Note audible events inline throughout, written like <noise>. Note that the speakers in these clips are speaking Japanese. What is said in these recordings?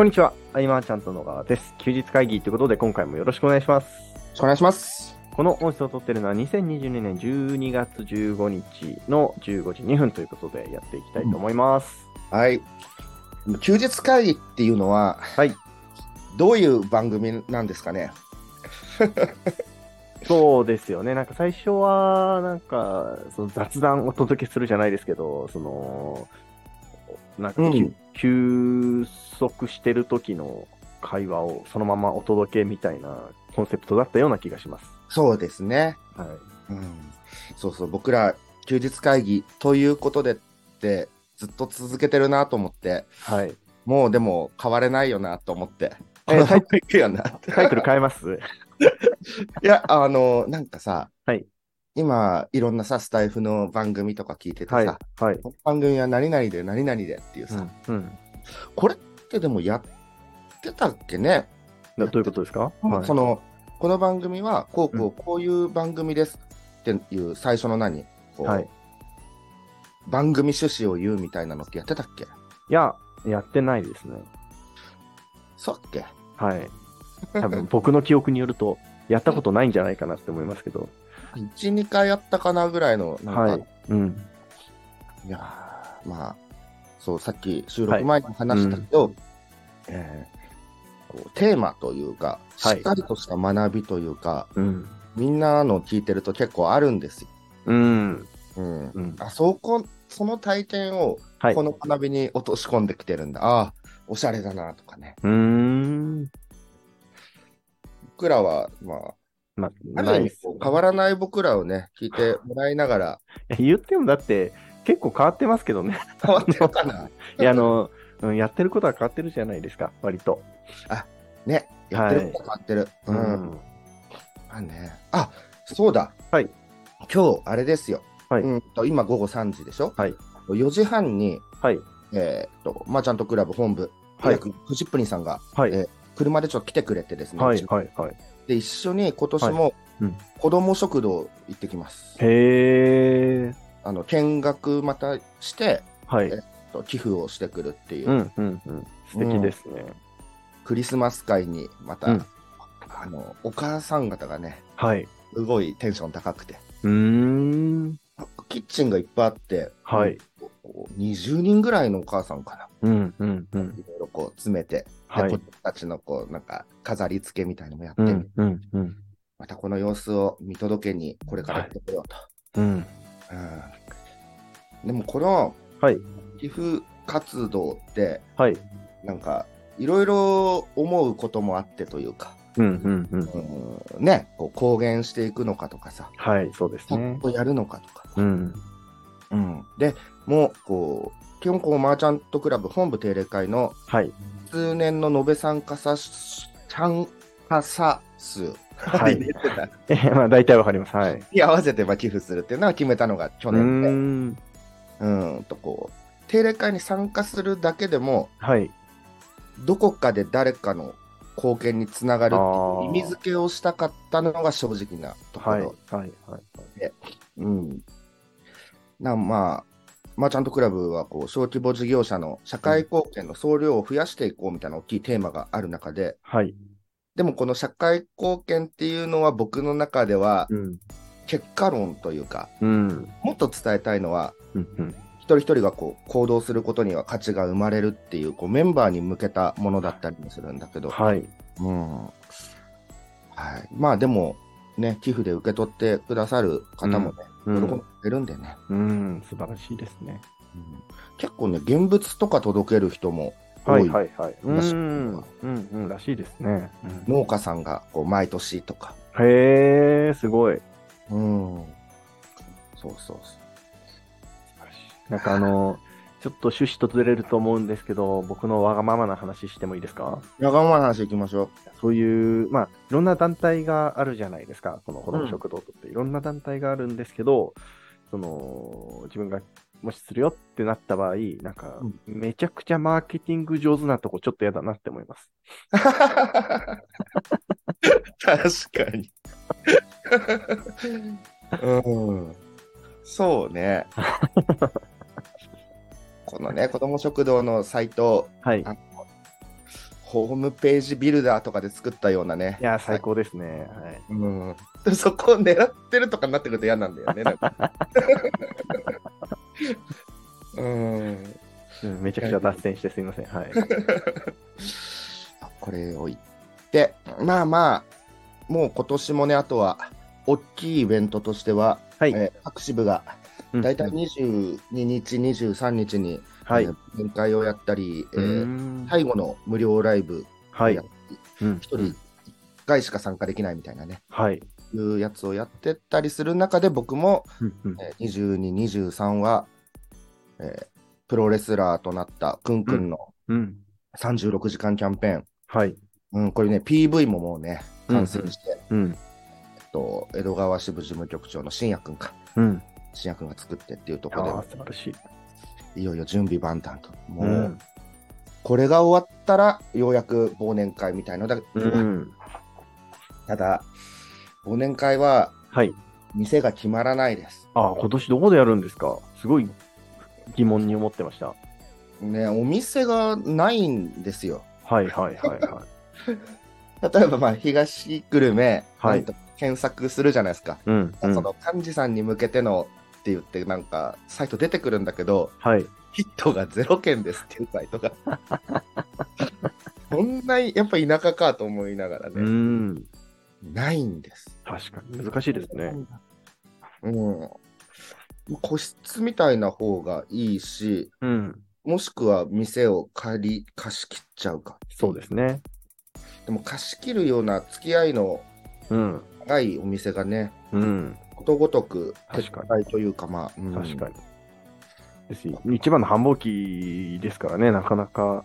こんにちは、あいまーちゃんと野川です。休日会議ということで、今回もよろしくお願いします。よろしくお願いします。この音声を撮っているのは2022年12月15日の15時2分ということでやっていきたいと思います。はい。休日会議っていうのは、はい。どういう番組なんですかね？<laughs> そうですよね。なんか最初は、なんか、その雑談をお届けするじゃないですけど、その、なんか、うん休息してる時の会話をそのままお届けみたいなコンセプトだったような気がします。そうですね。はい。うん。そうそう、僕ら休日会議ということでって、ずっと続けてるなと思って、はい。もうでも変われないよなと思って。えー <laughs> タイトル変えます？<laughs> いや、あの、なんかさ、はい今、いろんなさ、スタイフの番組とか聞いててさ、はい。はい。この番組は何々で何々でっていうさ、うん。これってでもやってたっけね、どういうことですか？はいそのこの番組はこうこうこういう番組ですっていう最初の何？こう、はい。番組趣旨を言うみたいなのってやってたっけ？いや、やってないですね。そうっけはい。多分僕の記憶によると、やったことないんじゃないかなって思いますけど。1、2回やったかなぐらいの、なんか、、はいい。うん。やーまあ、そう、さっき収録前に話したけど、えーこうテーマというか、はいしっかりとした学びというか、うん。みんなの聞いてると結構あるんですよ。うん。うん。うん。あそこ、その体験をはい。この学びに落とし込んできてるんだ。ああ、おしゃれだなとかね。うーん。僕らは、まあ、まあ、ある変わらない僕らをね、聞いてもらいながら、<laughs> 言ってもだって、結構変わってますけどね。変わってるかな <laughs> いや、あの、うんやってることは変わってるじゃないですか、割と。ね、やってること変わってる。ううん。。まあね。あ、そうだ。はい。今日、あれですよ。はいうんと、今午後3時でしょ？はい。4時半に、はい。えーっと、マーチャントクラブ本部、はい約フジップリンさんが、はい。え車でちょっと来てくれてですね、はい。はい。はい。で、一緒に今年もうん子ども食堂行ってきます。へえ。あの見学またして、はい。えと寄付をしてくるっていう、うん。うん。うん。素敵ですね。クリスマス会にまた、うんあのお母さん方がね、はい。すごいテンション高くて、うーん。キッチンがいっぱいあって、はい。20人ぐらいのお母さんかうん。うん。うな、ん。いろいろこう詰めて、はいで子。供たちのこうなんか飾り付けみたいのもやって、うん。うん。うん。またこの様子を見届けに、これから行ってこようと。うん。うんでもこのはい。寄付活動って、はい。なんかいろいろ思うこともあってというか、うん。うん。うん。うんね、こう公言していくのかとかさ、はい。そうですねやるのかとか。うん。うんでもう、こう、基本こう、マーチャントクラブ本部定例会のはい。通年の延べ参加者参加者数、はい <laughs> え、まあ、大体わかります。はい。に合わせてまあ寄付するっていうのは決めたのが去年で、ん。うんとこう、定例会に参加するだけでも、はい。どこかで誰かの貢献につながるっていう意味付けをしたかったのが正直なとこはい。ろ。はい。はい。うん。なまあ、マーチャントクラブはこう小規模事業者の社会貢献の総量を増やしていこうみたいな大きいテーマがある中で、はい。でもこの社会貢献っていうのは僕の中ではうん。結果論というか、うん。もっと伝えたいのは、うん。うん。一人一人がこう行動することには価値が生まれるっていうこうメンバーに向けたものだったりもするんだけど、はい。うんはい、まあでも、ね、寄付で受け取ってくださる方もね、うん。喜んでるんでね、うん。素晴らしいですね。うん結構ね、現物とか届ける人も多、はいい。はい。はい。うらしいん。うん。うん。らしいですね。うん農家さんがこう毎年とか、へえ、すごい。うん、そうそうそう。なんかあの、ちょっと趣旨とずれると思うんですけど、僕のわがままな話してもいいですか？わがままな話いきましょそういう、まあ、いろんな団体があるじゃないですか、この子ども食堂とって、いろんな団体があるんですけど、その、自分がもしするよってなった場合、なんかうん、めちゃくちゃマーケティング上手なとこちょっと嫌だなって思います。う。確かに。うん。そうね。<laughs> ね、子ども食堂のサイト、はい。あホームページビルダーとかで作ったようなねい。や、最高ですね。はい。うん、でそこを狙ってるとかになってくると嫌なんだよね。<laughs> なんかうんうんめちゃくちゃ脱線してすみません。はい。<laughs> これを言って、まあまあ、もう今年もね、あとは、大きいイベントとしては、はい。えー各支部が、うんだいたい22日、23日に、はい。えー宴会をやったり、えうーん最後の無料ライブはいやっ。たり、うん一人1回しか参加できないみたいなね、はい。いうやつをやってったりする中で、僕も、うんうんえー22、23は、えープロレスラーとなったくんくんのうん。36時間キャンペーン、はい。うん、これね、PV ももうね、完成して、うん。えっと、江戸川支部事務局長の信也くんか、うん。信也くんが作ってっていうとあころあ、素晴らしい。で、いよいよ準備万端と。もう、うん。これが終わったら、ようやく忘年会みたいのだ、うん。ただ、忘年会ははい。店が決まらないです。ああ、今年どこでやるんですか？すごい疑問に思ってました。ね、お店がないんですよ。はいはいはいはい。<laughs> 例えば、まあ、東久留米、はい検索するじゃないですか。うん。うんその幹事さんに向けてのって言って、なんか、サイト出てくるんだけど、はい。ヒットがゼロ件ですっていうサイトが。<laughs> こんな、やっぱ田舎かと思いながらうね、ん。ないんです。確かに難しいですね。うん。個室みたいな方がいいし、うん。もしくは店を借り、貸し切っちゃうか。そうですね。でも貸し切るような付き合いのうん。長いお店がね、うん。ことごとく撤退というか、まあ、うん確かに。ですし一番の繁忙期ですからね、なかなか、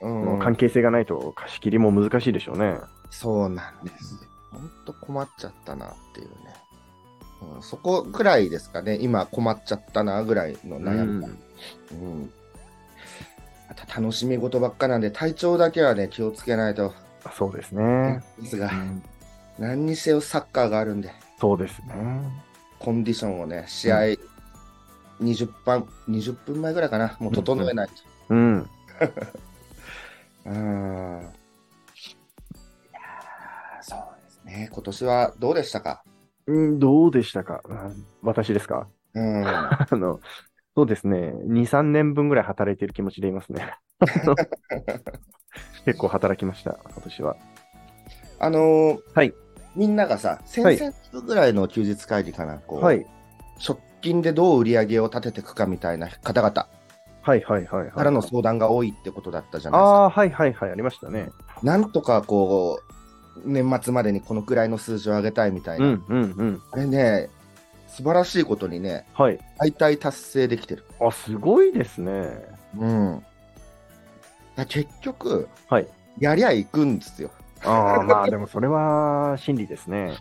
うん関係性がないと貸し切りも難しいでしょうね。そうなんです。本当困っちゃったなっていうね。うん、そこぐらいですかね、今困っちゃったなぐらいの悩みが。うんまた楽しみ事ばっかなんで、体調だけはね、気をつけないと。そうですね。ですがう、ん何にせよサッカーがあるんで、そうですね。コンディションをね、試合20分、20分前ぐらいかな、もう整えないと。うん。うん。<laughs> いやーそうですね。今年はどうでしたか？うん、どうでしたか？うん私ですか？うん。<laughs> あの、そうですね。2、3年分ぐらい働いてる気持ちでいますね。<laughs> 結構働きました、今年は。あのーはいみんながさ、先はい々週ぐらいの休日会議かな、こう、はい。直近でどう売り上げを立てていくかみたいな方々はいはいはいはい。からの相談が多いってことだったじゃないですか。ああー、はいはいはい、ありましたね。なんとかこう、年末までにこのくらいの数字を上げたいみたいな。うんうんうん。あれね、素晴らしいことにね、はい。大体達成できてる。あ、すごいですね。うん。だ結局、はい。やりゃいくんですよ。ああ、<laughs> まあでもそれは真理ですね。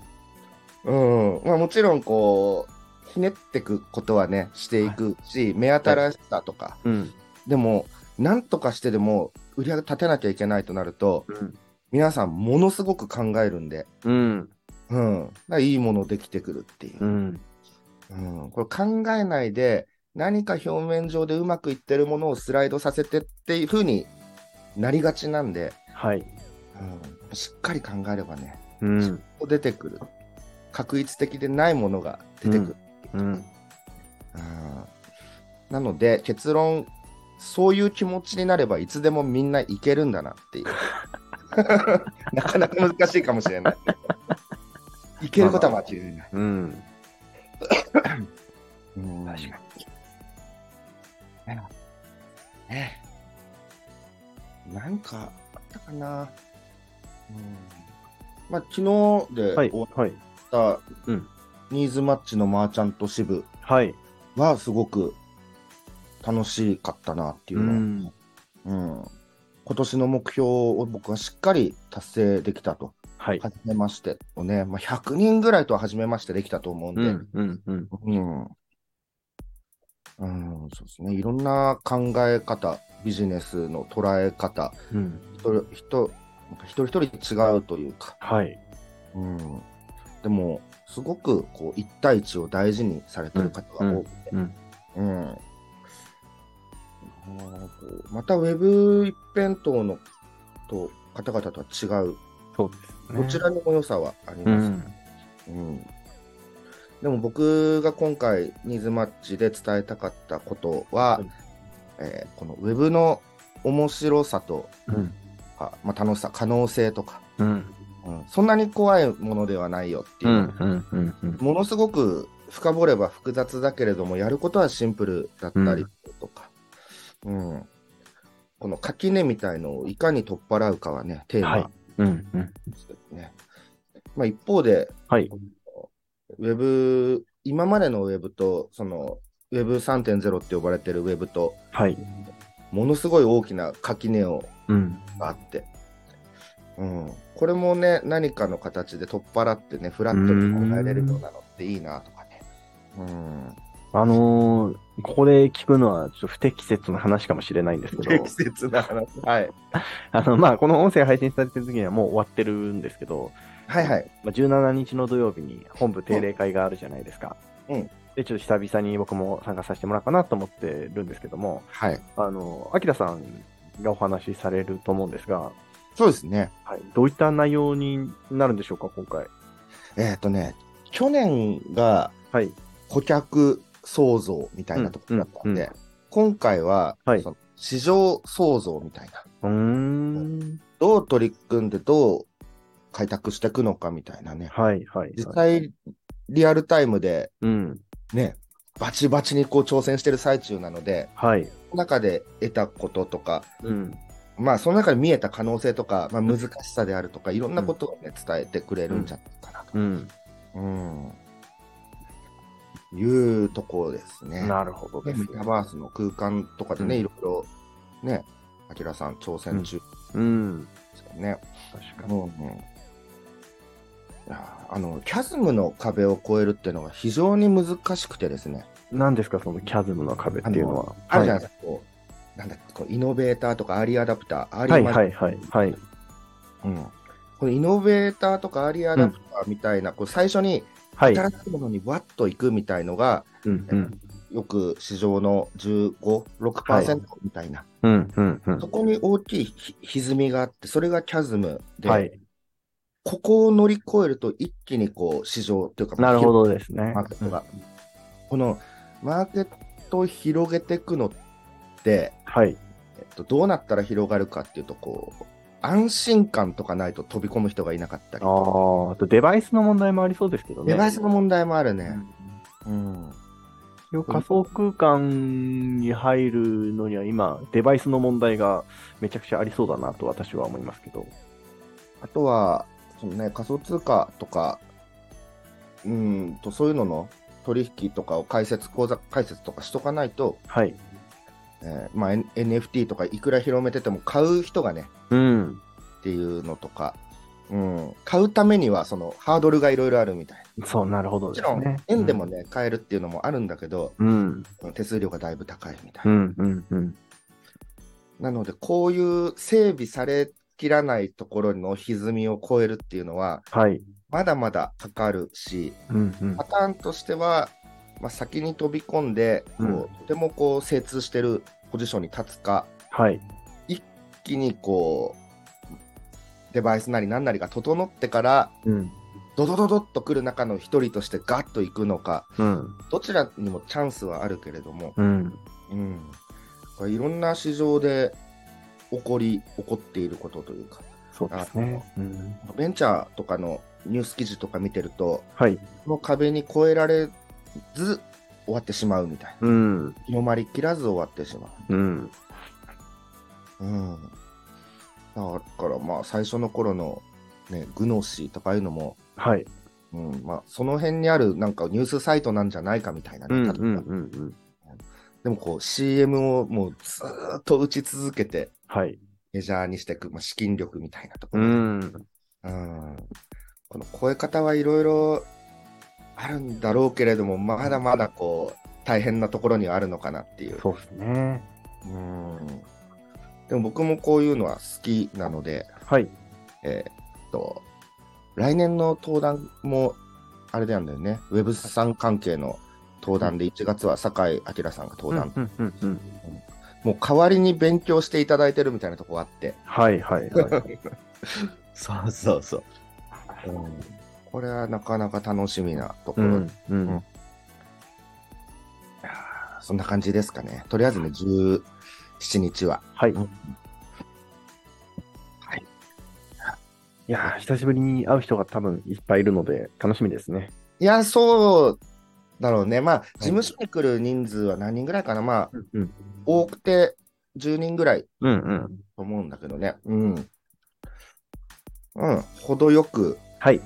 うん。まあもちろんこう、ひねっていくことはね、していくし、目新しさとか、うん。でも、なんとかしてでも売り上げ立てなきゃいけないとなると、うん。皆さんものすごく考えるんで、うん。うん。いいものできてくるっていうう。ん。うん。これ考えないで、何か表面上でうまくいってるものをスライドさせてっていう風になりがちなんで、はい。うん、しっかり考えればね、うん。出てくる。確率的でないものが出てくる。うん。うんなので、結論、そういう気持ちになればいつでもみんないけるんだなっていう。<laughs> なかなか難しいかもしれない。いけることは間違いない。うん。うん確かに。ねなんかあったかな。うんまあ、昨日ではい。終わはい。ったうんニーズマッチのマーチャント支部はい。はすごく楽しかったなっていううのをん。うん今年の目標を僕はしっかり達成できたと。はい。初めましてをね、まあ、100人ぐらいとは初めましてできたと思うんで、うん。うん。うん。そうですね。いろんな考え方、ビジネスの捉え方、うん。人、一人一人違うというか、はい。うん。でも、すごくこう一対一を大事にされてる方が多くて、うん。うん。またウェブ一辺倒のと方々とは違う、そうですね。どちらにも良さはありうます。ん。うんでも僕が今回、ニーズマッチで伝えたかったことは、はいえーこのウェブの面白さとうん。か、まあ、楽しさ、可能性とか、うん。うんそんなに怖いものではないよっていうう、ん。うん。うん。うん。ものすごく深掘れば複雑だけれども、やることはシンプルだったりとか、うんこの垣根みたいのをいかに取っ払うかはね、テーはいマうん。うん。ですけどね。まあ、一方で、はい。ウェブ、今までのウェブと、その、ウェブ3.0って呼ばれてるウェブと、はい。ものすごい大きな垣根をうん。があって、うん、これもね、何かの形で取っ払ってね、フラットに考えれるようなのっていいなとかね。うん。あのーここで聞くのはちょっと不適切な話かもしれないんですけど、適切な話。はい。<laughs> あの、まあ、この音声配信されてる時にはもう終わってるんですけど、はいはい。まあ、17日の土曜日に本部定例会があるじゃないですか。うんで、ちょっと久々に僕も参加させてもらおうかなと思ってるんですけども、はい。あの、アキラさんがお話しされると思うんですが、そうですね。はい、どういった内容になるんでしょうか、今回？えっ、とね、去年がはい。顧客創造みたいなところだったんで、うんうん今回は、はいその市場創造みたいな。うーん。どう取り組んでどう開拓していくのかみたいなね。はい、はい。実はい、際、リアルタイムでうん。ね、バチバチにこう挑戦してる最中なので、はい。その中で得たこととか、うん。まあその中で見えた可能性とか、まあ、難しさであるとか、いろんなことをね、伝えてくれるんじゃないかなと。うん。うん。いうところですね。なるほどでですね。メタバースの空間とかでね、うんいろいろね、あきらさん挑戦中でうん。すよね。確かに。うんあの、キャズムの壁を越えるっていうのが非常に難しくてですね。何ですか、そのキャズムの壁っていうのは？あるじゃないですか、こう、なんだっけこうイノベーターとかアーリーアダプター、アーリはい、ーマはい、はい。はい。うん。このイノベーターとかアーリーアダプターみたいな、こう最初にはい。新しいものにわっといくみたいのが、うん、うん。よく市場の15、6%みたいな、うん、うん、うんそ。こに大きいひ歪みがあって、それがキャズムで、はい。ここを乗り越えると一気にこう市場というか、なるほどですね。マーケットが。このマーケットを広げていくのって、はい。えっと、どうなったら広がるかっていうと、こう、安心感とかないと飛び込む人がいなかったりああ、あとデバイスの問題もありそうですけどね。デバイスの問題もあるね。うんうん。仮想空間に入るのには今、デバイスの問題がめちゃくちゃありそうだなと私は思いますけど。あとは、そのね、仮想通貨とか、うんと、そういうのの取引とかを解説、口座解説とかしとかないと、はい。えーまあ、N- NFT とかいくら広めてても買う人がね、うん。っていうのとか、うん、買うためにはそのハードルがいろいろあるみたいな。そう、なるほどもちろん。、円でもね、買えるっていうのもあるんだけど、うん。手数料がだいぶ高いみたいうな。ん、うん、うん。なので、こういう整備されきらないところの歪みを超えるっていうのは、はい。まだまだかかるし、うん、うんパ。ターンとしては、まあ、先に飛び込んで、こううんとてもこう精通してるポジションに立つか、はい。一気にこう、デバイスなり何なりが整ってから、うん。ドドドドッと来る中の一人としてガッと行くのか、うん。どちらにもチャンスはあるけれども、うん。うん、いろんな市場で起こり、起こっていることというか、そうですね。うん。ベンチャーとかのニュース記事とか見てると、はい。この壁に越えられず終わってしまうみたいな。うん。広まりきらず終わってしまうん。う。うん。だからまあ最初の頃のね、グノシーとかいうのも、はい。うん、まあその辺にあるなんかニュースサイトなんじゃないかみたいなね。うん、うん、例えばうん。でもこう CM をもうずーっと打ち続けてはい。メジャーにしていく、まあ、資金力みたいなとこうろ。ん。うんこの超え方はいろいろあるんだろうけれども、まだまだこう大変なところにはあるのかなっていう。そうですね。うんでも僕もこういうのは好きなので、はい。えーっと、来年の登壇も、あれなんだよね、ウェブさん関係の登壇で、1月は酒井明さんが登壇、うん、うん、うんうん。もう代わりに勉強していただいてるみたいなとこがあって、はい、はい、はい。そうそうそう。うん、これはなかなか楽しみなところ、うん。うん。うんそんな感じですかね。とりあえずね、17日は。はい。うんいやー、久しぶりに会う人が多分いっぱいいるので、楽しみですね。いや、そうだろうね。まあ、事務所に来る人数は何人ぐらいかな。まあ、うん。多くて10人ぐらいうんうん。と思うんだけどね。うん。うん、程よくはい。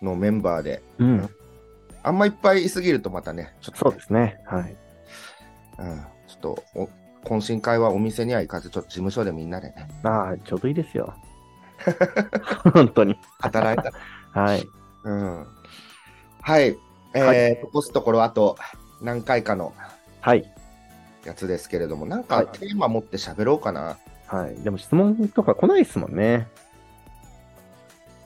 のメンバーで、うん。あんまいっぱいいすぎるとまたね、ちょっと、そうですね。はい。うん、ちょっとお、懇親会はお店には行かず、ちょっと事務所でみんなでね、ああ、ちょうどいいですよ。<laughs> 本当に。働いた。<laughs> はい。うん。はい。えーはい残すところあと何回かのはい。やつですけれども、なんはいかテーマ持って喋ろうかな。はい。でも質問とか来ないですもんね。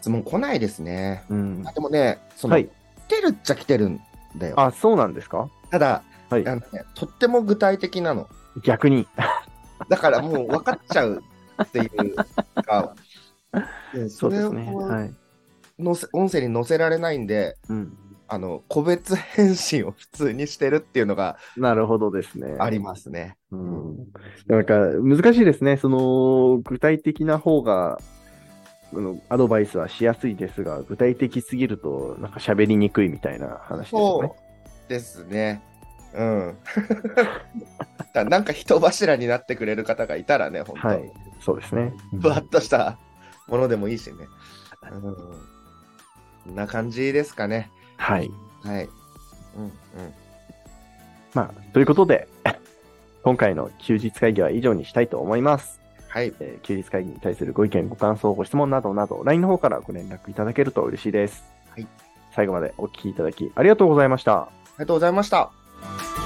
質問来ないですね。うんあ。でもね、その、はい。来てるっちゃ来てるんだよ。あ、そうなんですか？ただ、はいあ。のね、とっても具体的なの。逆に。だからもう分かっちゃうっていうか、<laughs> でそれをですね。はい。載せ音声に載せられないんで、うん。あの個別返信を普通にしてるっていうのがなるほどですね。ありますね。うん。なんか、難しいですね。その、具体的な方が、アドバイスはしやすいですが、具体的すぎると、なんか喋りにくいみたいな話ですよね。そうですね。うん。だ <laughs> なんか人柱になってくれる方がいたらね、本当、はい。そうですね。ふわっとしたものでもいいしね。うん。こんな感じですかね。はい。はい。うんうん。まあ、ということで、<laughs> 今回の休日会議は以上にしたいと思います。はい。えー休日会議に対するご意見、ご感想、ご質問などなど、LINE の方からご連絡いただけると嬉しいです。はい。最後までお聞きいただきありがとうございました。ありがとうございました。「